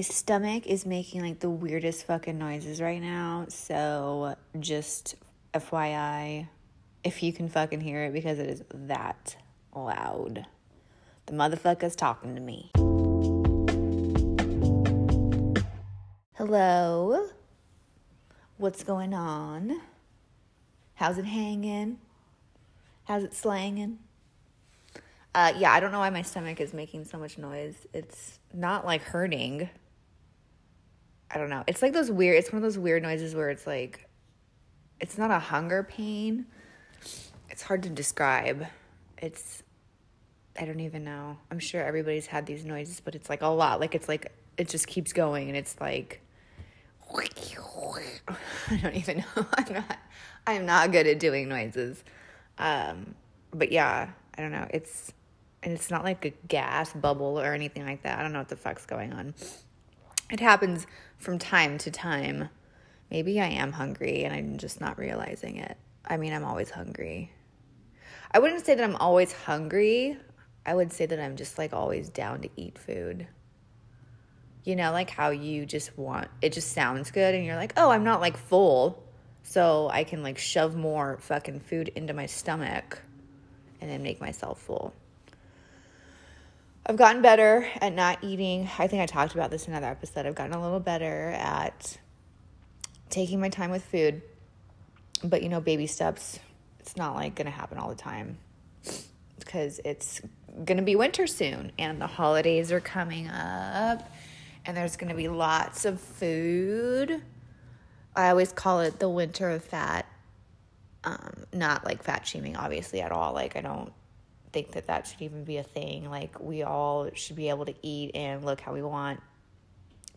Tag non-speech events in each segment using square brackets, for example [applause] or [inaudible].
My stomach is making like the weirdest fucking noises right now. So just FYI, if you can fucking hear it because it is that loud. The motherfucker's talking to me. Hello. What's going on? How's it hanging? How's it slanging? Uh, yeah, I don't know why my stomach is making so much noise. It's not like hurting. I don't know. It's like those weird, it's one of those weird noises where it's like, it's not a hunger pain. It's hard to describe. It's, I don't even know. I'm sure everybody's had these noises, but it's like a lot. Like it's like, it just keeps going and it's like, [laughs] I don't even know. [laughs] I'm not, I'm not good at doing noises. Um, but yeah, I don't know. It's, and it's not like a gas bubble or anything like that. I don't know what the fuck's going on. It happens from time to time. Maybe I am hungry and I'm just not realizing it. I mean, I'm always hungry. I wouldn't say that I'm always hungry. I would say that I'm just like always down to eat food. You know, like how you just want it just sounds good and you're like, "Oh, I'm not like full." So I can like shove more fucking food into my stomach and then make myself full. I've gotten better at not eating. I think I talked about this in another episode. I've gotten a little better at taking my time with food. But you know, baby steps. It's not like going to happen all the time because it's going to be winter soon and the holidays are coming up and there's going to be lots of food. I always call it the winter of fat. Um, not like fat shaming, obviously, at all. Like, I don't think that that should even be a thing. Like, we all should be able to eat and look how we want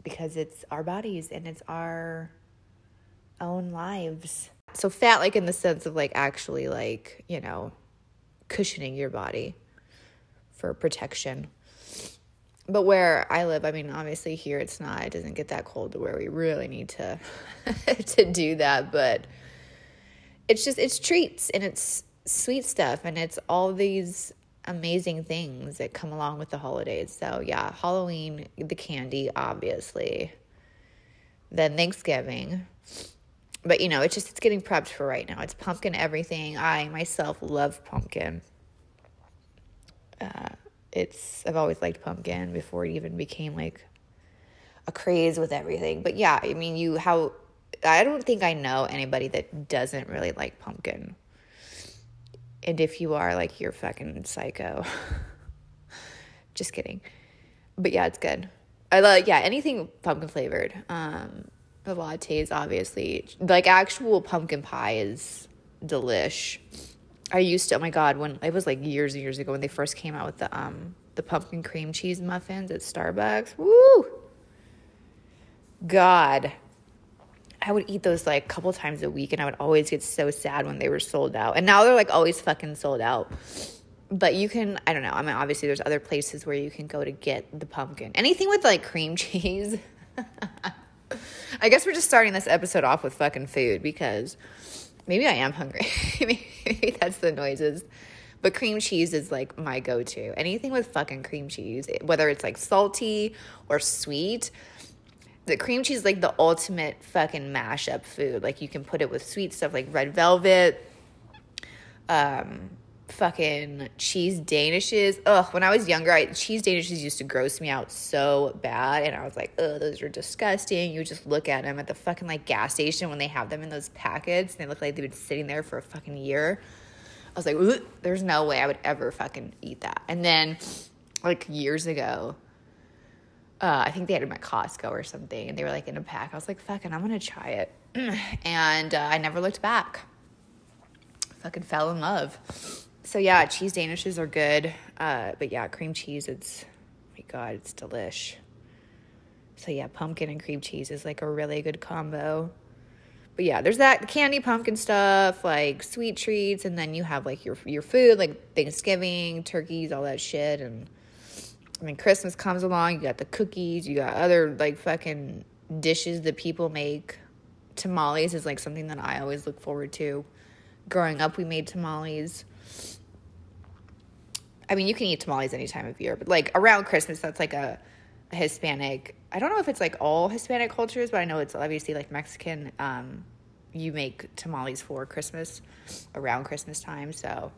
because it's our bodies and it's our own lives. So, fat, like, in the sense of like actually, like, you know, cushioning your body for protection. But where I live, I mean, obviously here it's not, it doesn't get that cold to where we really need to [laughs] to do that, but it's just it's treats and it's sweet stuff and it's all these amazing things that come along with the holidays. So, yeah, Halloween, the candy, obviously. Then Thanksgiving. But, you know, it's just, it's getting prepped for right now. It's pumpkin everything. I myself love pumpkin. Uh, it's, I've always liked pumpkin before it even became like a craze with everything. But yeah, I mean, you, how, I don't think I know anybody that doesn't really like pumpkin. And if you are, like, you're fucking psycho. [laughs] Just kidding. But yeah, it's good. I love, yeah, anything pumpkin flavored. Um, the lattes, obviously. Like, actual pumpkin pie is delish. I used to, oh my God, when it was like years and years ago when they first came out with the, um, the pumpkin cream cheese muffins at Starbucks. Woo! God, I would eat those like a couple times a week and I would always get so sad when they were sold out. And now they're like always fucking sold out. But you can, I don't know. I mean, obviously, there's other places where you can go to get the pumpkin. Anything with like cream [laughs] cheese. I guess we're just starting this episode off with fucking food because maybe I am hungry. [laughs] maybe that's the noises. But cream cheese is like my go to. Anything with fucking cream cheese, whether it's like salty or sweet the cream cheese like the ultimate fucking mashup food. Like you can put it with sweet stuff like red velvet, um, fucking cheese danishes. Ugh, when I was younger, I, cheese danishes used to gross me out so bad, and I was like, ugh, those are disgusting. You just look at them at the fucking like gas station when they have them in those packets, and they look like they've been sitting there for a fucking year. I was like, there's no way I would ever fucking eat that. And then, like years ago, uh, I think they had them at Costco or something, and they were like in a pack. I was like, fucking, I'm gonna try it. [clears throat] and uh, I never looked back. Fucking fell in love. So yeah, cheese danishes are good. Uh, but yeah, cream cheese, it's, oh my God, it's delish. So yeah, pumpkin and cream cheese is like a really good combo. But yeah, there's that candy pumpkin stuff, like sweet treats, and then you have like your your food, like Thanksgiving, turkeys, all that shit, and I mean, Christmas comes along, you got the cookies, you got other like fucking dishes that people make. Tamales is like something that I always look forward to. Growing up, we made tamales. I mean, you can eat tamales any time of year, but like around Christmas, that's like a, Hispanic I don't know if it's like all Hispanic cultures, but I know it's obviously like Mexican. Um, you make tamales for Christmas around Christmas time, so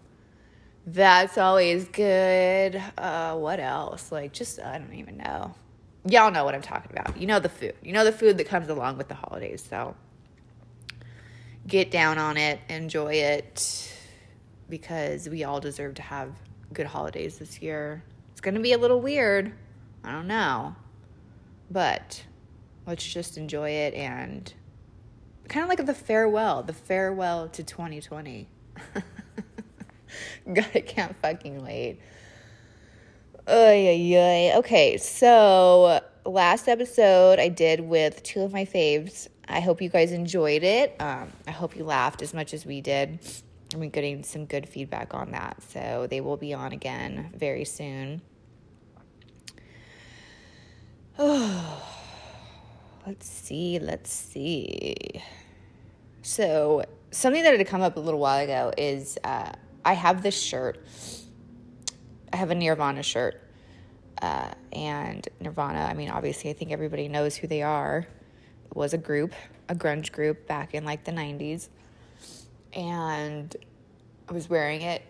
that's always good. Uh, what else? Like, just I don't even know. Y'all know what I'm talking about. You know the food. You know the food that comes along with the holidays. So get down on it, enjoy it, because we all deserve to have good holidays this year. It's gonna be a little weird. I don't know. But let's just enjoy it and kind of like the farewell, the farewell to 2020. [laughs] [laughs] God, I can't fucking wait. Oy, oy. Okay, so last episode I did with two of my faves. I hope you guys enjoyed it. Um, I hope you laughed as much as we did. I'm getting some good feedback on that. So they will be on again very soon. Oh, [sighs] let's see, let's see. So, something that had come up a little while ago is uh, I have this shirt. I have a Nirvana shirt. Uh, and Nirvana, I mean, obviously, I think everybody knows who they are. It was a group, a grunge group back in like the 90s. And I was wearing it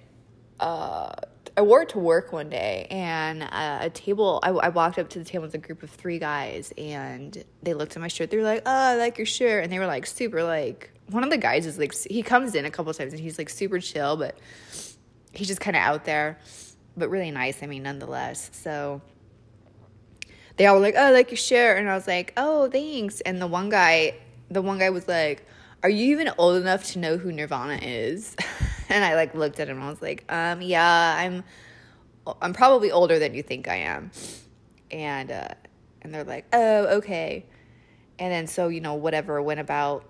uh, I wore it to work one day, and uh, a table. I, I walked up to the table with a group of three guys, and they looked at my shirt. They were like, "Oh, I like your shirt," and they were like super like. One of the guys is like he comes in a couple times and he's like super chill, but he's just kind of out there, but really nice. I mean, nonetheless. So they all were like, "Oh, I like your shirt," and I was like, "Oh, thanks." And the one guy, the one guy was like, "Are you even old enough to know who Nirvana is?" [laughs] and I like looked at him and I was like, um, yeah, I'm I'm probably older than you think I am. And uh and they're like, "Oh, okay." And then so, you know, whatever went about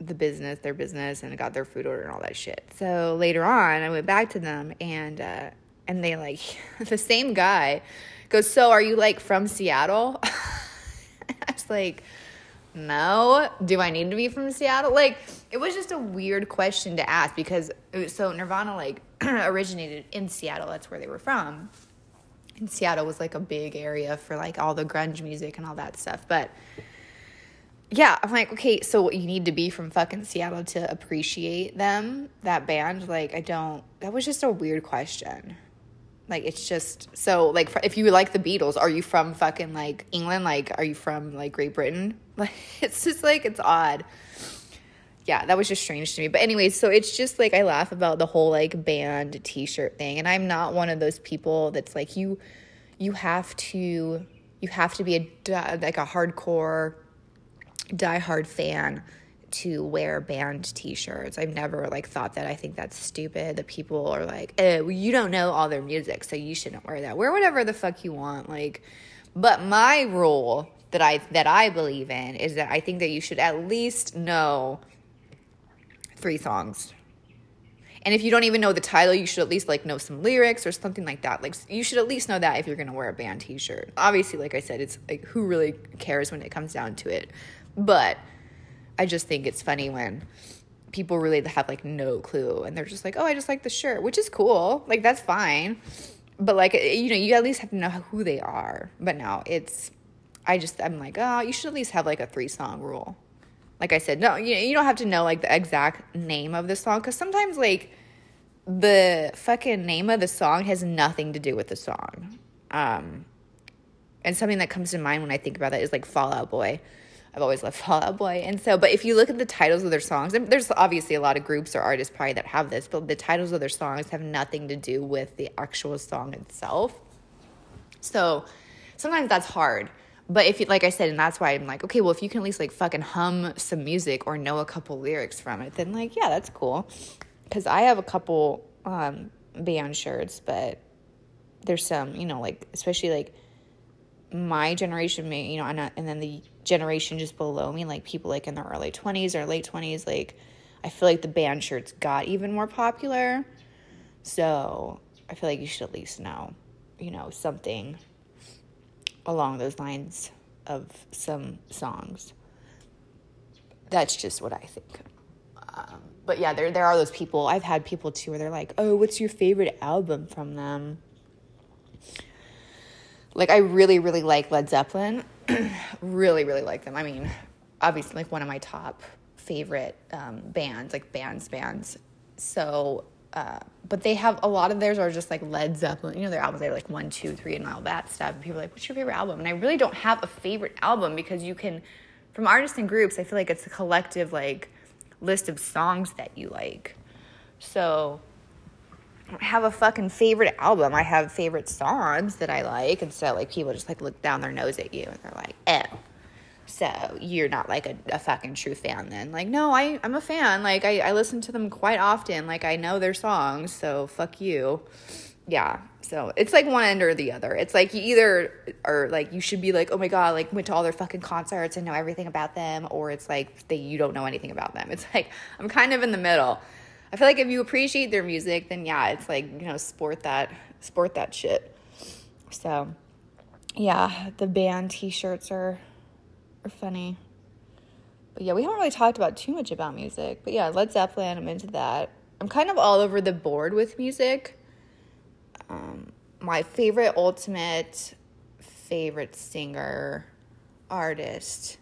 the business, their business and got their food order and all that shit. So later on, I went back to them and uh and they like [laughs] the same guy goes, "So, are you like from Seattle?" [laughs] I was like, no. Do I need to be from Seattle? Like, it was just a weird question to ask because so Nirvana like [clears throat] originated in Seattle. That's where they were from. And Seattle was like a big area for like all the grunge music and all that stuff. But yeah, I'm like, okay, so you need to be from fucking Seattle to appreciate them, that band. Like, I don't, that was just a weird question. Like it's just so like if you like the Beatles, are you from fucking like England? Like are you from like Great Britain? [laughs] Like it's just like it's odd. Yeah, that was just strange to me. But anyways, so it's just like I laugh about the whole like band t-shirt thing and I'm not one of those people that's like you you have to you have to be a like a hardcore die-hard fan to wear band t-shirts. I've never like thought that. I think that's stupid. That people are like, "Oh, well, you don't know all their music, so you shouldn't wear that. Wear whatever the fuck you want." Like, but my rule that I that I believe in is that I think that you should at least know three songs. And if you don't even know the title, you should at least like know some lyrics or something like that. Like you should at least know that if you're going to wear a band t-shirt. Obviously, like I said, it's like who really cares when it comes down to it. But I just think it's funny when people really have like no clue and they're just like, oh, I just like the shirt, which is cool. Like, that's fine. But like, you know, you at least have to know who they are. But no, it's, I just, I'm like, oh, you should at least have like a three song rule. Like I said, no, you, you don't have to know like the exact name of the song because sometimes like the fucking name of the song has nothing to do with the song. Um, and something that comes to mind when I think about that is like Fall Out Boy. I've always loved Fall Out Boy. And so, but if you look at the titles of their songs, and there's obviously a lot of groups or artists probably that have this, but the titles of their songs have nothing to do with the actual song itself. So sometimes that's hard. But if you, like I said, and that's why I'm like, okay, well, if you can at least like fucking hum some music or know a couple lyrics from it, then like, yeah, that's cool. Cause I have a couple um, band shirts, but there's some, you know, like, especially like my generation, may, you know, and, and then the generation just below me, like people like in their early 20s or late 20s, like I feel like the band shirts got even more popular. So I feel like you should at least know, you know, something along those lines of some songs. That's just what I think. Um, but yeah, there there are those people. I've had people too where they're like, "Oh, what's your favorite album from them?" Like I really really like Led Zeppelin [clears throat] really, really like them. I mean, obviously, like one of my top favorite um, bands, like bands, bands. So, uh, but they have a lot of theirs are just like Led Zeppelin. You know, their albums, they're like one, two, three, and all that stuff. And people are like, what's your favorite album? And I really don't have a favorite album because you can, from artists and groups, I feel like it's a collective, like, list of songs that you like. So, have a fucking favorite album. I have favorite songs that I like, and so like people just like look down their nose at you and they're like, "Oh, so you're not like a, a fucking true fan then?" Like, no, I I'm a fan. Like I I listen to them quite often. Like I know their songs, so fuck you. Yeah. So it's like one end or the other. It's like you either are like you should be like, oh my god, like went to all their fucking concerts and know everything about them, or it's like that you don't know anything about them. It's like I'm kind of in the middle. I feel like if you appreciate their music, then yeah, it's like, you know, sport that sport that shit. So yeah, the band t-shirts are are funny. But yeah, we haven't really talked about too much about music. But yeah, Led Zeppelin, I'm into that. I'm kind of all over the board with music. Um, my favorite ultimate favorite singer artist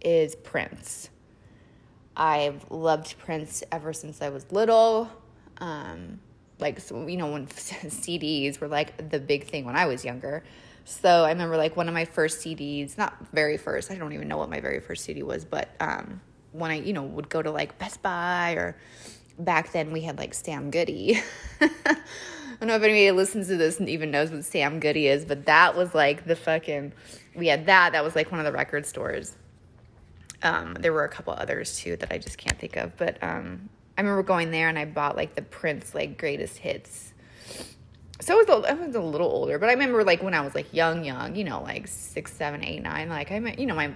is Prince. I've loved Prince ever since I was little. Um, like, so, you know, when [laughs] CDs were like the big thing when I was younger. So I remember like one of my first CDs, not very first, I don't even know what my very first CD was, but um, when I, you know, would go to like Best Buy or back then we had like Sam Goody. [laughs] I don't know if anybody listens to this and even knows what Sam Goody is, but that was like the fucking, we had that. That was like one of the record stores. Um, there were a couple others too that I just can't think of, but um, I remember going there and I bought like the Prince like greatest hits. So I was, a, I was a little older, but I remember like when I was like young, young, you know, like six, seven, eight, nine. Like I, you know, my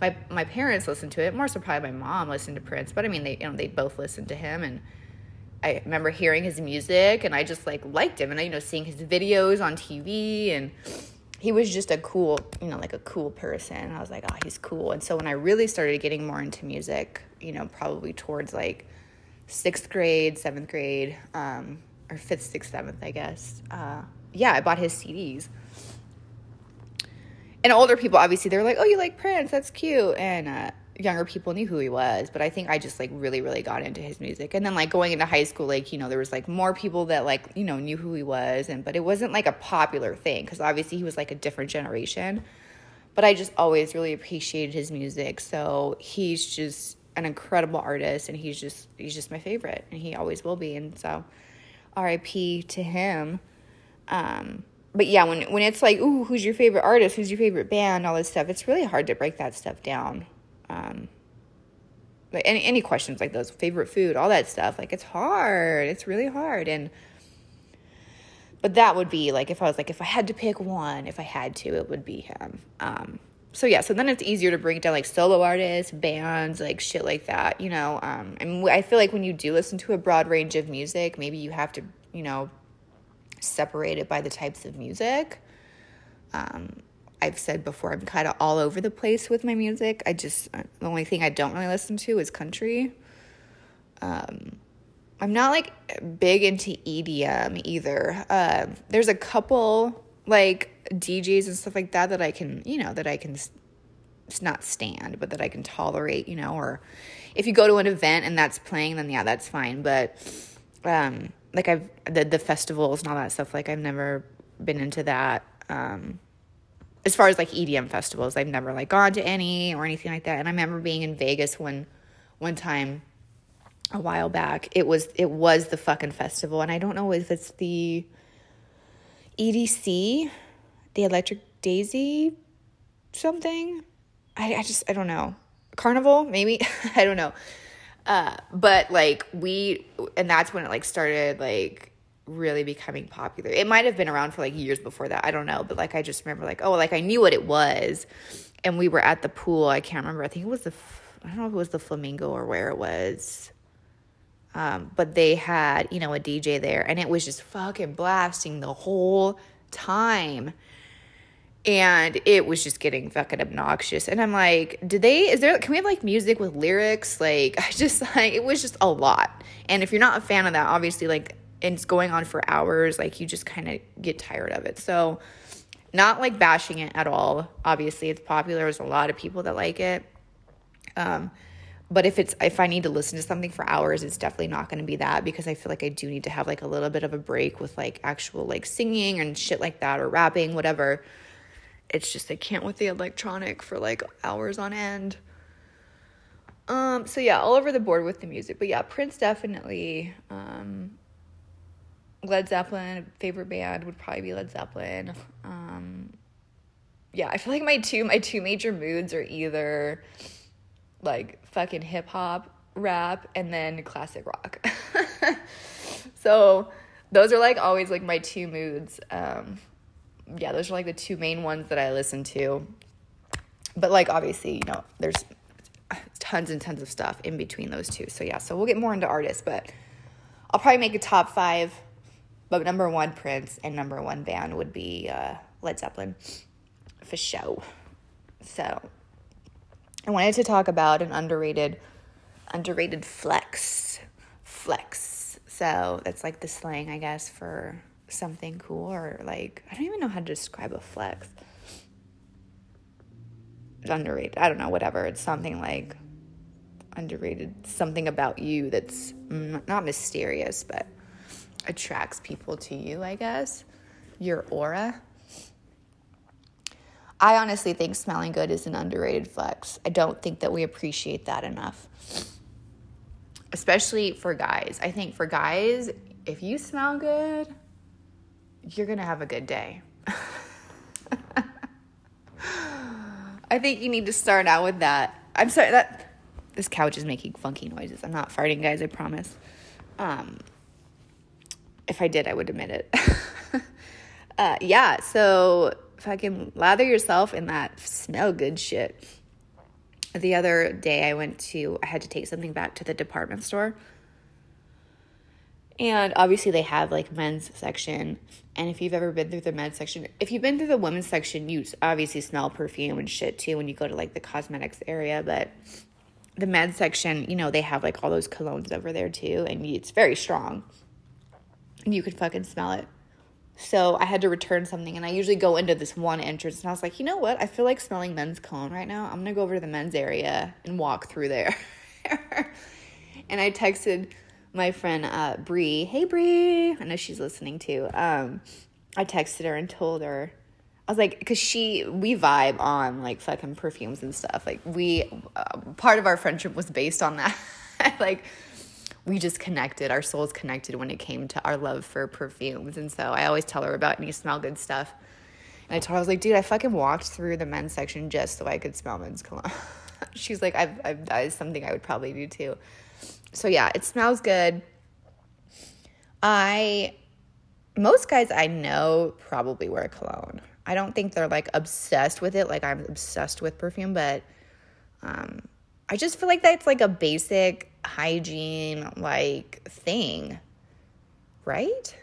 my my parents listened to it. More so, probably my mom listened to Prince, but I mean, they you know they both listened to him, and I remember hearing his music, and I just like liked him, and I you know seeing his videos on TV and he was just a cool, you know, like a cool person. I was like, oh, he's cool. And so when I really started getting more into music, you know, probably towards like sixth grade, seventh grade, um, or fifth, sixth, seventh, I guess. Uh, yeah, I bought his CDs. And older people, obviously, they're like, oh, you like Prince? That's cute. And uh, younger people knew who he was, but I think I just like really, really got into his music. And then like going into high school, like, you know, there was like more people that like, you know, knew who he was. And, but it wasn't like a popular thing because obviously he was like a different generation. But I just always really appreciated his music. So he's just an incredible artist and he's just, he's just my favorite and he always will be. And so RIP to him. Um, but yeah, when when it's like, ooh, who's your favorite artist? Who's your favorite band? All this stuff. It's really hard to break that stuff down um, like any any questions like those, favorite food, all that stuff. Like it's hard. It's really hard. And but that would be like if I was like if I had to pick one, if I had to, it would be him. Um, so yeah, so then it's easier to break down like solo artists, bands, like shit like that, you know. Um, and I feel like when you do listen to a broad range of music, maybe you have to, you know, separate it by the types of music. Um, I've said before, I'm kind of all over the place with my music. I just, uh, the only thing I don't really listen to is country. Um, I'm not like big into EDM either. Uh, there's a couple like DJs and stuff like that that I can, you know, that I can not stand, but that I can tolerate, you know, or if you go to an event and that's playing, then yeah, that's fine. But um, like I've the the festivals and all that stuff, like I've never been into that. Um, as far as like EDM festivals, I've never like gone to any or anything like that. And I remember being in Vegas one one time a while back. It was it was the fucking festival, and I don't know if it's the EDC, the Electric Daisy something. I, I just I don't know. Carnival, maybe. [laughs] I don't know. Uh, but like we and that's when it like started like really becoming popular. It might have been around for like years before that. I don't know, but like I just remember like oh, like I knew what it was, and we were at the pool. I can't remember. I think it was the I don't know if it was the Flamingo or where it was. Um, but they had you know a DJ there, and it was just fucking blasting the whole time. And it was just getting fucking obnoxious. And I'm like, did they, is there, can we have like music with lyrics? Like, [laughs] I just like, it was just a lot. And if you're not a fan of that, obviously, like, and it's going on for hours, like you just kind of get tired of it. So Not like bashing it at all. Obviously, it's popular. There's a lot of people that like it. Um, but if it's if I need to listen to something for hours, it's definitely not going to be that because I feel like I do need to have like a little bit of a break with like actual like singing and shit like that or rapping, whatever. It's just I can't with the electronic for like hours on end. Um, so yeah, all over the board with the music. But yeah, Prince definitely. Um, Led Zeppelin, favorite band would probably be Led Zeppelin. Um, yeah, I feel like my two my two major moods are either like fucking hip hop, rap, and then classic rock. [laughs] so those are like always like my two moods. Um, yeah, those are like the two main ones that I listen to. But like obviously, you know, there's tons and tons of stuff in between those two. So yeah, so we'll get more into artists, but I'll probably make a top five. But number one Prince and number one band would be uh, Led Zeppelin for show. So I wanted to talk about an underrated underrated flex. Flex. So that's like the slang, I guess, for something cool or like I don't even know how to describe a flex. Underrated. I don't know, whatever. It's something like underrated, something about you that's not mysterious, but attracts people to you, I guess. Your aura. I honestly think smelling good is an underrated flex. I don't think that we appreciate that enough. Especially for guys. I think for guys, if you smell good, you're to have a good day. [laughs] I think you need to start out with that. I'm sorry that this couch is making funky noises. I'm not farting, guys, I promise. Um if I did, I would admit it. [laughs] uh yeah, so fucking lather yourself in that smell good shit. The other day I went to I had to take something back to the department store. And obviously they have like men's section. And if you've ever been through the men's section, if you've been through the women's section, you obviously smell perfume and shit too when you go to like the cosmetics area, but the men's section, you know, they have like all those colognes over there too and it's very strong. And you can fucking smell it. So I had to return something, and I usually go into this one entrance, and I was like, you know what? I feel like smelling men's cologne right now. I'm gonna go over to the men's area and walk through there. [laughs] and I texted my friend uh, Bree. Hey Bree, I know she's listening too. Um, I texted her and told her. I was like, because she, we vibe on like fucking perfumes and stuff. Like, we, uh, part of our friendship was based on that. [laughs] like, we just connected, our souls connected when it came to our love for perfumes. And so I always tell her about any smell good stuff. And I told her, I was like, dude, I fucking walked through the men's section just so I could smell men's cologne. [laughs] She's like, I've, I've, that is something I would probably do too. So yeah, it smells good. I, most guys I know probably wear cologne. I don't think they're like obsessed with it, like I'm obsessed with perfume, but um, I just feel like that's like a basic hygiene like thing, right?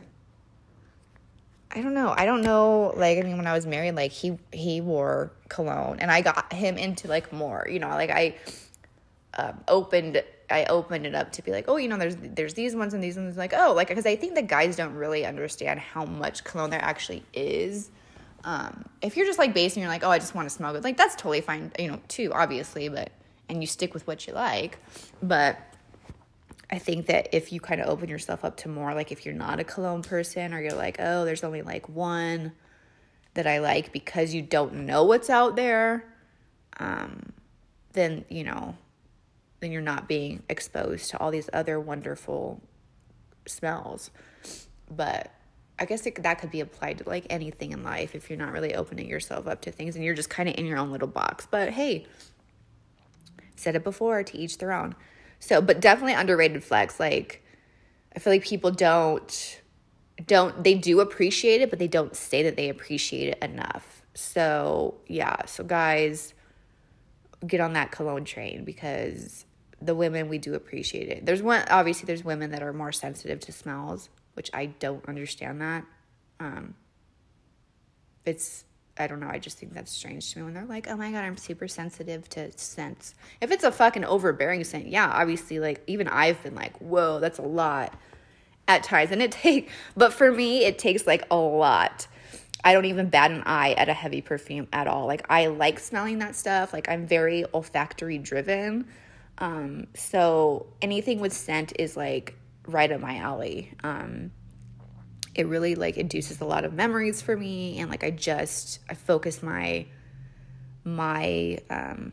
I don't know. I don't know. Like, I mean, when I was married, like he he wore cologne, and I got him into like more. You know, like I um, opened I opened it up to be like, oh, you know, there's there's these ones and these ones. Like, oh, like because I think the guys don't really understand how much cologne there actually is. Um, if you're just like basing, you're like, oh, I just want to smell good. Like that's totally fine, you know, too, obviously, but and you stick with what you like. But I think that if you kind of open yourself up to more, like if you're not a cologne person or you're like, oh, there's only like one that I like because you don't know what's out there, um, then, you know, then you're not being exposed to all these other wonderful smells. But I guess it, that could be applied to like anything in life if you're not really opening yourself up to things and you're just kind of in your own little box. But hey, said it before to each their own. So, but definitely underrated flex. Like, I feel like people don't, don't, they do appreciate it, but they don't say that they appreciate it enough. So, yeah. So, guys, get on that cologne train because the women, we do appreciate it. There's one, obviously, there's women that are more sensitive to smells, which I don't understand that. Um, it's I don't know. I just think that's strange to me when they're like, "Oh my god, I'm super sensitive to scents." If it's a fucking overbearing scent, yeah, obviously, like even I've been like, "Whoa, that's a lot." At times, and it [laughs] take, but for me, it takes like a lot I don't even bat an eye at a heavy perfume at all. Like I like smelling that stuff. Like I'm very olfactory driven. Um, so anything with scent is like right up my alley. Um, it really like induces a lot of memories for me and like I just I focus my my um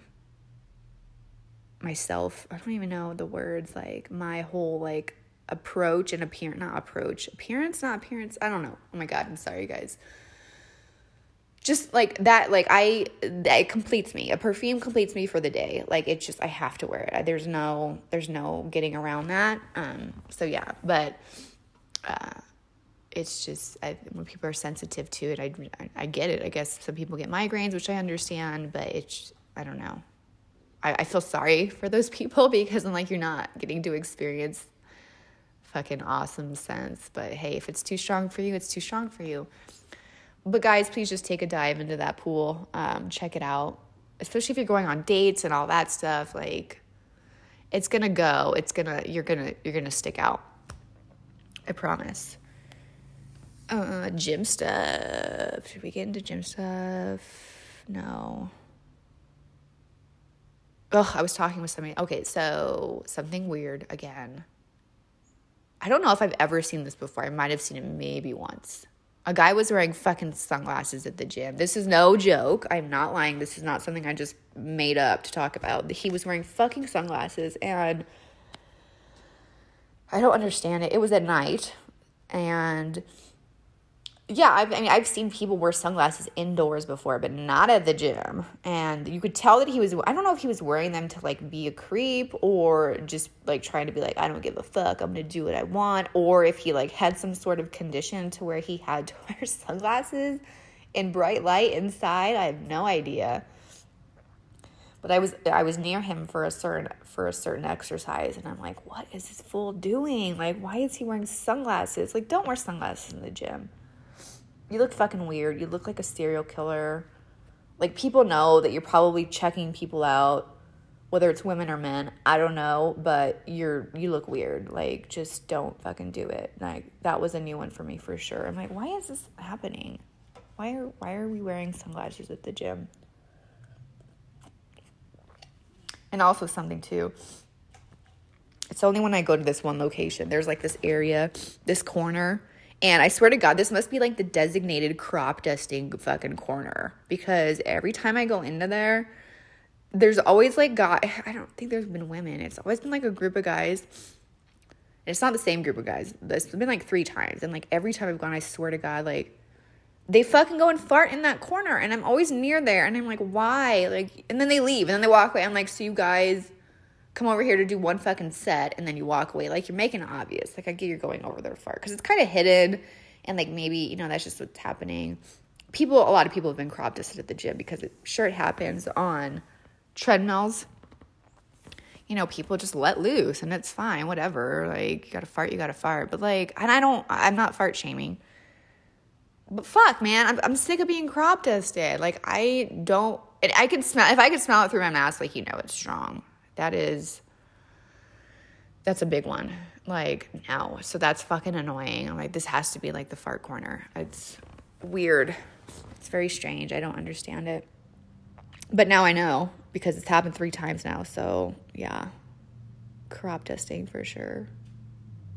myself I don't even know the words like my whole like approach and appearance not approach appearance not appearance I don't know. Oh my god I'm sorry guys. Just like that like i it completes me. A perfume completes me for the day. Like it's just i have to wear it. There's no there's no getting around that. Um so yeah but uh it's just I, when people are sensitive to it I, I, get it i guess some people get migraines which i understand but it's i don't know I, I feel sorry for those [laughs] people because i'm like you're not getting to experience fucking awesome scents. but hey if it's too strong for you it's too strong for you but guys, please just take a dive into that pool. Um, check it out, especially if you're going on dates and all that stuff. Like, it's gonna go. It's gonna you're gonna you're gonna stick out. I promise. Uh, gym stuff. Should we get into gym stuff? No. Oh, I was talking with somebody. Okay, so something weird again. I don't know if I've ever seen this before. I might have seen it maybe once. A guy was wearing fucking sunglasses at the gym. This is no joke. I'm not lying. This is not something I just made up to talk about. He was wearing fucking sunglasses and I don't understand it. It was at night and yeah, I mean, I've seen people wear sunglasses indoors before, but not at the gym. And you could tell that he was, I don't know if he was wearing them to like be a creep or just like trying to be like, I don't give a fuck, I'm gonna do what I want. Or if he like had some sort of condition to where he had to [laughs] wear sunglasses in bright light inside. I have no idea. But I was I was near him for a certain for a certain exercise and I'm like, what is this fool doing? Like, why is he wearing sunglasses? Like, don't wear sunglasses in the gym you look fucking weird. You look like a serial killer. Like people know that you're probably checking people out, whether it's women or men. I don't know, but you're you look weird. Like just don't fucking do it. Like that was a new one for me for sure. I'm like, why is this happening? Why are why are we wearing sunglasses at the gym? And also something too. It's only when I go to this one location. There's like this area, this corner and I swear to God, this must be like the designated crop dusting fucking corner because every time I go into there, there's always like guy. [sighs] I don't think there's been women. It's always been like a group of guys. It's not the same group of guys. It's been like three times, and like every time I've gone, I swear to God, like they fucking go and fart in that corner, and I'm always near there, and I'm like, why? Like, and then they leave, and then they walk away. I'm like, so you guys come over here to do one fucking set and then you walk away. Like you're making it obvious. Like I get you're going over there far because it's kind of hidden and like maybe you know that's just what's happening. People, a lot of people have been crop dusted at the gym because it sure it happens on treadmills. You know, people just let loose and it's fine, whatever. Like you gotta fart, you gotta fart. But like, and I don't, I'm not fart shaming. But fuck, man, I'm, I'm sick of being crop dusted. Like I don't, I can smell if I could smell it through my mask, like you know it's strong. That is that's a big one. Like, no. So that's fucking annoying. I'm like, this has to be like the fart corner. It's weird. It's very strange. I don't understand it. But now I know because it's happened three times now. So yeah. Crop dusting for sure.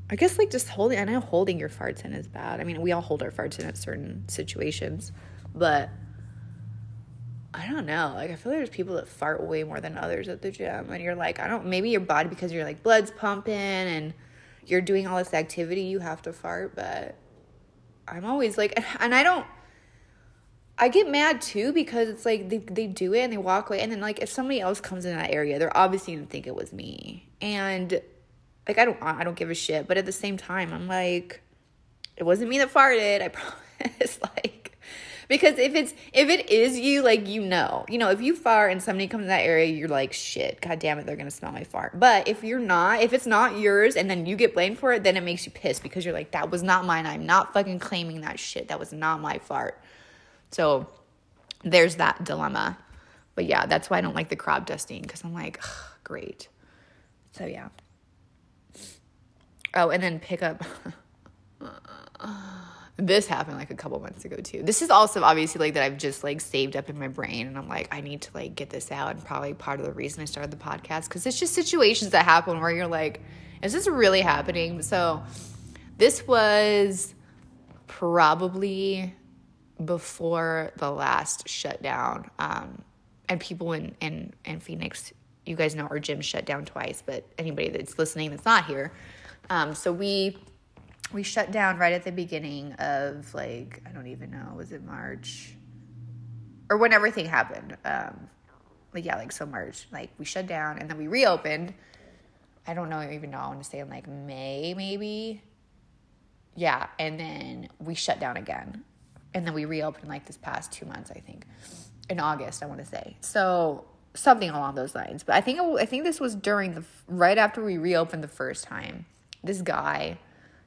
I guess like just holding I know holding your farts in is bad. I mean, we all hold our farts in at certain situations, but I don't know. Like I feel like there's people that fart way more than others at the gym, and you're like, I don't. Maybe your body because you're like blood's pumping and you're doing all this activity, you have to fart. But I'm always like, and I don't. I get mad too because it's like they they do it and they walk away, and then like if somebody else comes in that area, they're obviously gonna think it was me, and like I don't I don't give a shit. But at the same time, I'm like, it wasn't me that farted. I [laughs] promise. like because if it's if it is you like you know. You know if you fart and somebody comes in that area you're like shit god damn it they're gonna smell my fart. But if you're not if it's not yours and then you get blamed for it then it makes you pissed because you're like that was not mine. I'm not fucking claiming that shit. That was not my fart. So there's that dilemma. But yeah that's why i don't like the crop dusting because i'm like great. So yeah. Oh and then pick up [laughs] this happened like a couple months ago too. This is also obviously like that I've just like saved up in my brain and I'm like I need to like get this out and probably part of the reason I started the podcast cuz it's just situations that happen where you're like is this really happening? So this was probably before the last shutdown. Um, and people in, in, in Phoenix, you guys know our gym shut down twice, but anybody that's listening that's not here. Um, so we we shut down right at the beginning of like I don't even know was it March or when everything happened. Um, like yeah, like so March. Like we shut down and then we reopened. I don't know even know. I want to say in like May maybe. Yeah, and then we shut down again, and then we reopened like this past two months I think, in August I want to say. So something along those lines. But I think I think this was during the right after we reopened the first time. This guy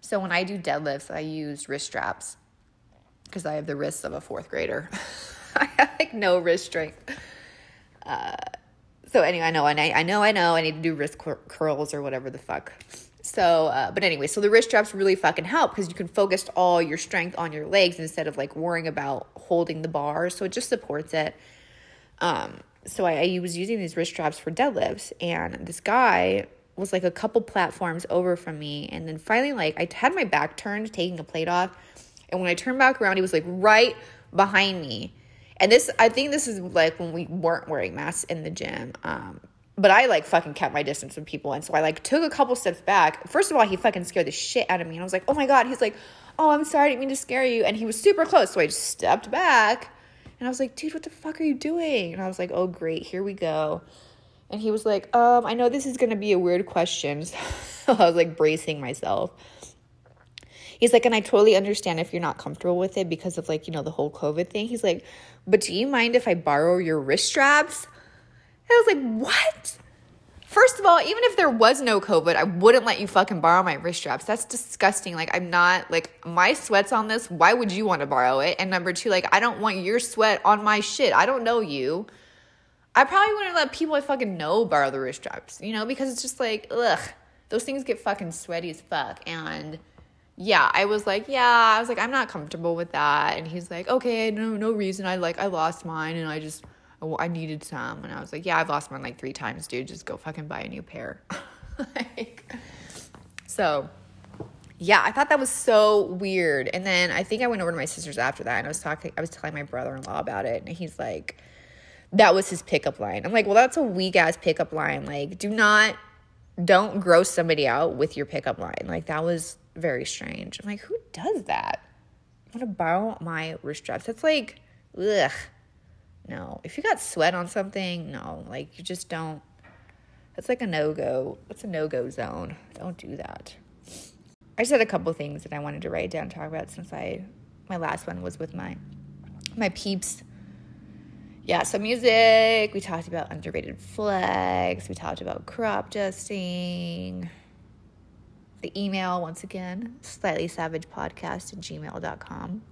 so when I do deadlifts, I use wrist straps because I have the wrists of a fourth grader. [laughs] I have like no wrist strength. Uh, so anyway, I know, and I, I know, I know, I need to do wrist cur- curls or whatever the fuck. So, uh, but anyway, so the wrist straps really fucking help because you can focus all your strength on your legs instead of like worrying about holding the bar. So it just supports it. Um, so I, I was using these wrist straps for deadlifts, and this guy was like a couple platforms over from me. And then finally, like, I had my back turned, taking a plate off. And when I turned back around, he was like right behind me. And this, I think this is like when we weren't wearing masks in the gym. Um, but I like fucking kept my distance from people. And so I like took a couple steps back. First of all, he fucking scared the shit out of me. And I was like, oh my God. He's like, oh, I'm sorry. I didn't mean to scare you. And he was super close. So I just stepped back. And I was like, dude, what the fuck are you doing? And I was like, oh, great. Here we go. And he was like, um, I know this is going to be a weird question. [laughs] So I was like bracing myself. He's like, and I totally understand if you're not comfortable with it because of like, you know, the whole COVID thing. He's like, but do you mind if I borrow your wrist straps? And I was like, what? First of all, even if there was no COVID, I wouldn't let you fucking borrow my wrist straps. That's disgusting. Like, I'm not, like, my sweat's on this. Why would you want to borrow it? And number two, like, I don't want your sweat on my shit. I don't know you. I probably wouldn't let people I fucking know borrow the wrist straps, you know, because it's just like, ugh, those things get fucking sweaty as fuck. And yeah, I was like, yeah, I was like, I'm not comfortable with that. And he's like, okay, no, no reason. I like, I lost mine and I just, I needed some. And I was like, yeah, I've lost mine like three times, dude. Just go fucking buy a new pair. [laughs] like, so yeah, I thought that was so weird. And then I think I went over to my sister's after that and I was talking, I was telling my brother in law about it. And he's like, that was his pickup line. I'm like, well, that's a weak ass pickup line. Like, do not, don't gross somebody out with your pickup line. Like, that was very strange. I'm like, who does that? To borrow my wrist straps. That's like, ugh. No. If you got sweat on something, no. Like, you just don't. That's like a no go. That's a no go zone. Don't do that. I just had a couple things that I wanted to write down, talk about since I, my last one was with my, my peeps yeah, so music, we talked about underrated flags, we talked about crop dusting. The email, once again, slightly savage podcast at gmail.com.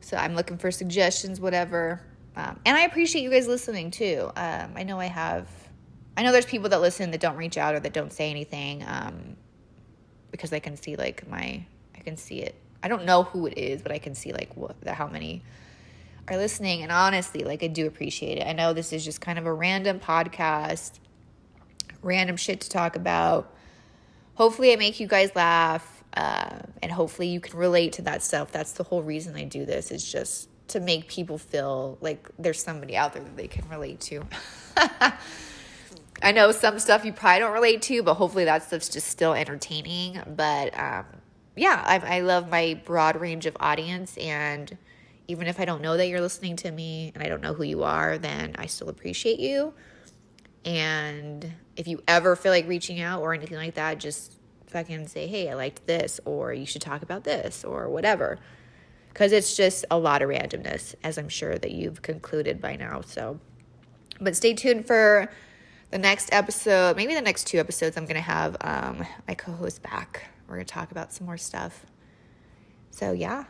So I'm looking for suggestions, whatever. Um, and I appreciate you guys listening too. Um, I know I have, I know there's people that listen that don't reach out or that don't say anything um, because I can see like my, I can see it. I don't know who it is, but I can see like what, the, how many are listening. And honestly, like I do appreciate it. I know this is just kind of a random podcast, random shit to talk about. Hopefully, I make you guys laugh, uh, and hopefully, you can relate to that stuff. That's the whole reason I do this. Is just to make people feel like there's somebody out there that they can relate to. [laughs] I know some stuff you probably don't relate to, but hopefully that stuff's just still entertaining. But um, yeah, I, I love my broad range of audience and even if I don't know that you're listening to me and I don't know who you are, then I still appreciate you. And if you ever feel like reaching out or anything like that, just fucking say, hey, I liked this, or you should talk about this, or whatever. Because it's just a lot of randomness, as I'm sure that you've concluded by now. So, but stay tuned for the next episode, maybe the next two episodes. I'm going to have um, my co host back. We're going to talk about some more stuff. So, yeah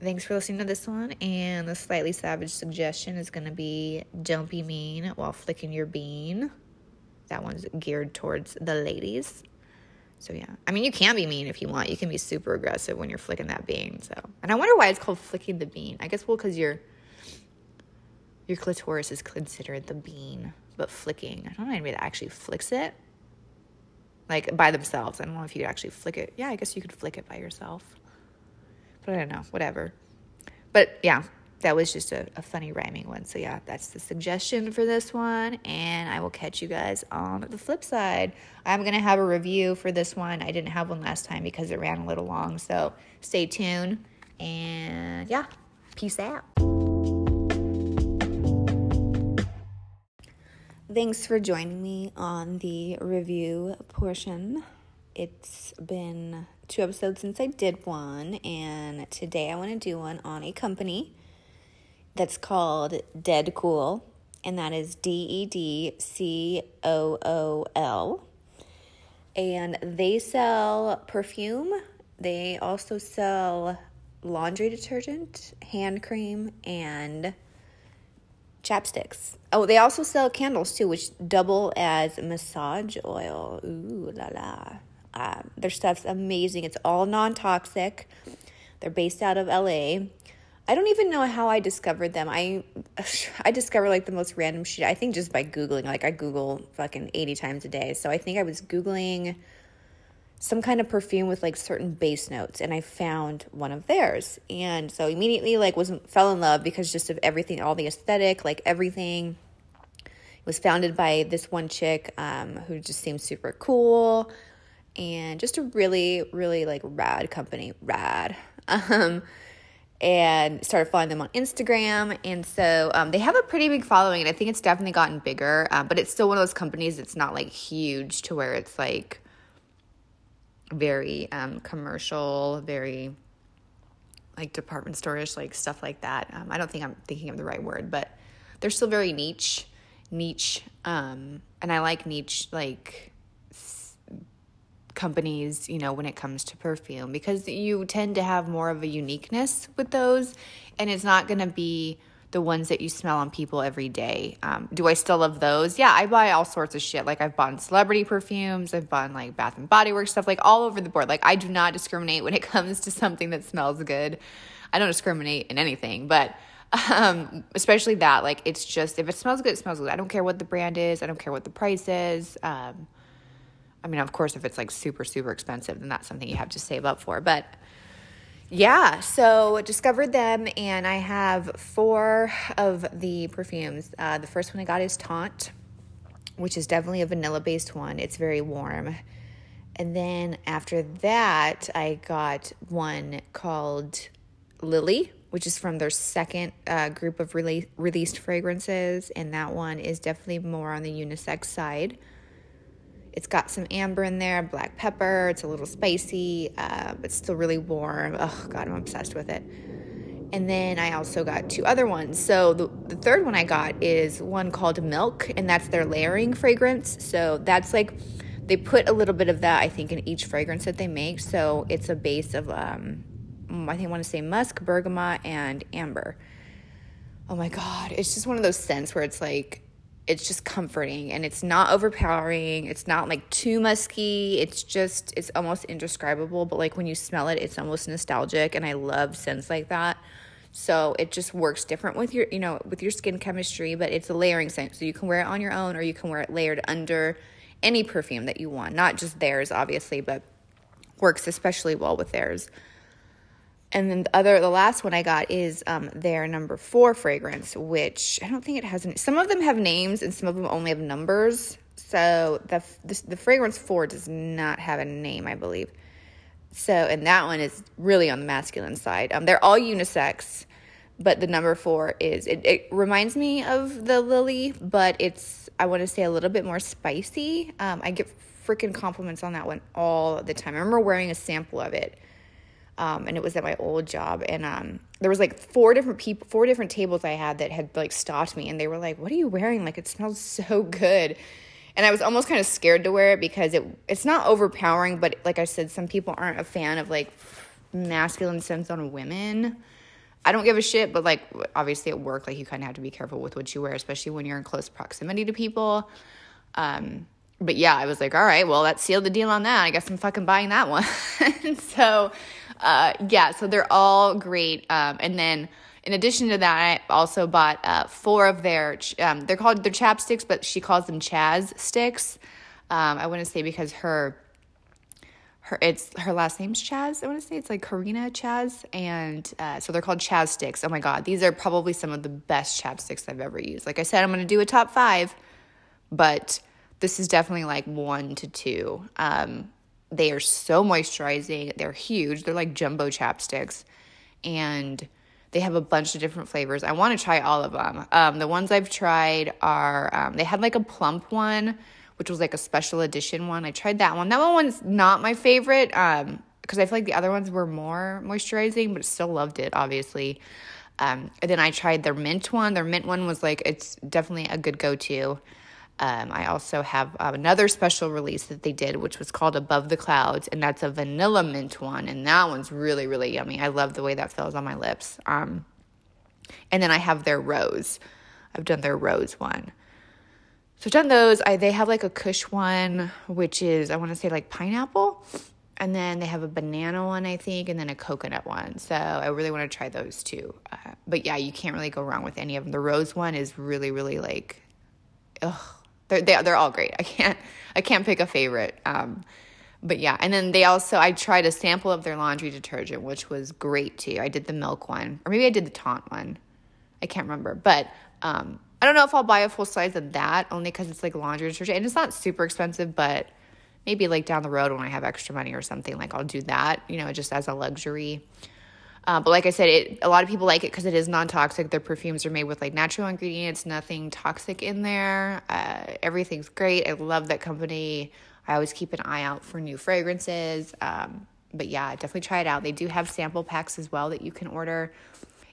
thanks for listening to this one. And the slightly savage suggestion is going to be don't be mean while flicking your bean. That one's geared towards the ladies. So yeah, I mean, you can be mean if you want. You can be super aggressive when you're flicking that bean. So, and I wonder why it's called flicking the bean. I guess well, because your your clitoris is considered the bean, but flicking. I don't know anybody that actually flicks it, like by themselves. I don't know if you could actually flick it. Yeah, I guess you could flick it by yourself. I don't know. Whatever. But yeah, that was just a, a, funny rhyming one. So, yeah, that's the suggestion for this one. And I will catch you guys on the flip side. I'm going to have a review for this one. I didn't have one last time because it ran a little long. So, stay tuned. And yeah, peace out. Thanks for joining me on the review portion. It's been two episodes since I did one, and today I want to do one on a company that's called Dedcool, and that is D E D C O O L. And they sell perfume, they also sell laundry detergent, hand cream, and chapsticks. Oh, they also sell candles too, which double as massage oil. Ooh la la. Uh, their stuff's amazing. It's all non toxic. They're based out of LA. I don't even know how I discovered them. I [sighs] I discovered like the most random shit. I think just by googling. Like I Google fucking 80 times a day. So I think I was googling some kind of perfume with like certain base notes and I found one of theirs. And so immediately like was fell in love because just of everything, all the aesthetic, like everything. It was founded by this one chick um, who just seemed super cool and just a really really like rad company, rad. [laughs] Um and started following them on Instagram. And so um, they have a pretty big following, and I think it's definitely gotten bigger. Um, but it's still one of those companies that's not like huge to where it's like very um, commercial, very like department store-ish, like stuff like that. Um, I don't think I'm thinking of the right word, but they're still very niche, niche. Um, and I like niche like companies, you know, when it comes to perfume because you tend to have more of a uniqueness with those and it's not going to be the ones that you smell on people every day. Um, do I still love those? Yeah, I buy all sorts of shit. Like I've bought celebrity perfumes, I've bought like Bath and Body Works stuff, like all over the board. Like I do not discriminate when it [laughs] comes to something that smells good. I don't discriminate in anything, but um, especially that. Like it's just if it smells good, it smells good. I don't care what the brand is. I don't care what the price is. Um, I mean, of course, if it's like super, super expensive, then that's something you have to save up for. But yeah, so discovered them, and I have four of the perfumes. Uh, the first one I got is Taunt, which is definitely a vanilla based one. It's very warm. And then after that, I got one called Lily, which is from their second uh, group of rele- released fragrances. And that one is definitely more on the unisex side. It's got some amber in there, black pepper. It's a little spicy, uh, but still really warm. Oh, God, I'm obsessed with it. And then I also got two other ones. So the, the third one I got is one called Milk, and that's their layering fragrance. So that's like they put a little bit of that, I think, in each fragrance that they make. So it's a base of, um, I think I want to say musk, bergamot, and amber. Oh my God. It's just one of those scents where it's like, it's just comforting and it's not overpowering. It's not like too musky. It's just, it's almost indescribable. But like when you smell it, it's almost nostalgic. And I love scents like that. So it just works different with your, you know, with your skin chemistry, but it's a layering scent. So you can wear it on your own or you can wear it layered under any perfume that you want. Not just theirs, obviously, but works especially well with theirs. And then the other, the last one I got is um, their number four fragrance, which I don't think it has. Any, some of them have names and some of them only have numbers. So the, the the fragrance four does not have a name, I believe. So and that one is really on the masculine side. Um, they're all unisex, but the number four is it, it reminds me of the lily, but it's I want to say a little bit more spicy. Um, I get freaking compliments on that one all the time. I remember wearing a sample of it um, and it was at my old job and um, there was like four different people four different tables i had that had like stopped me and they were like what are you wearing like it smells [laughs] so good and i was almost kind of scared to wear it because it it's not overpowering but like i said some people aren't a fan of like masculine scents on women i don't give a shit but like obviously at work like you kind of have to be careful with what you wear especially when you're in close proximity to people um, but yeah, I was like, all right, well, that sealed the deal on that. I guess I'm fucking buying that one. [laughs] so, uh, yeah, so they're all great. Um, and then in addition to that, I also bought uh, four of their, um, they're called, they're chapsticks, but she calls them Chaz sticks. Um, I want to say because her, her, it's her last name's Chaz. I want to say it's like Carina Chaz, and uh, so they're called Chaz sticks. Oh my god, these are probably some of the best chapsticks I've ever used. Like I said, I'm going to do a top five, but this is definitely like one to two. Um, they are so moisturizing. They're huge. They're like jumbo chapsticks. And they have a bunch of different flavors. I want to try all of them. Um, the ones I've tried are, um, they had like a plump one, which was like a special edition one. I tried that one. That one was not my favorite because um, I feel like the other ones were more moisturizing, but still loved it, obviously. Um, and then I tried their mint one. Their mint one was like, it's definitely a good go to. Um, I also have uh, another special release that they did, which was called Above the Clouds, and that's a vanilla mint one, and that one's really, really yummy. I love the way that feels on my lips. Um, and then I have their rose. I've done their rose one. So I've done those. I they have like a Kush one, which is I want to say like pineapple, and then they have a banana one, I think, and then a coconut one. So I really want to try those too. Uh, but yeah, you can't really go wrong with any of them. The rose one is really, really like, ugh they're they, they are all great. I can't [laughs] I can't pick a favorite. Um, but yeah, and then they also I tried a sample of their laundry detergent, which was great too. I did the milk one, or maybe I did the taunt one. I can't remember, but um, I don't know if I'll buy a full size of that only because it's like laundry detergent and it's not super expensive, but maybe like down the road when I have extra money or something, like I'll do that, you know, just as a luxury. Uh, but like I said, it a lot of people like it because it is non toxic. Their perfumes are made with like natural ingredients, nothing toxic in there. Uh, everything's great. I love that company. I always keep an eye out for new fragrances. Um, but yeah, definitely try it out. They do have sample packs as well that you can order.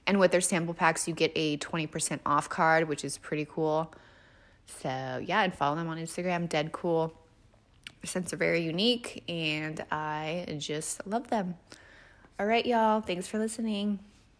And with their sample packs, you get a 20% off card, which is pretty cool. So yeah, and follow them on Instagram, Dedcool. Their scents are very unique, and I just love them. All right, y'all. Thanks for listening.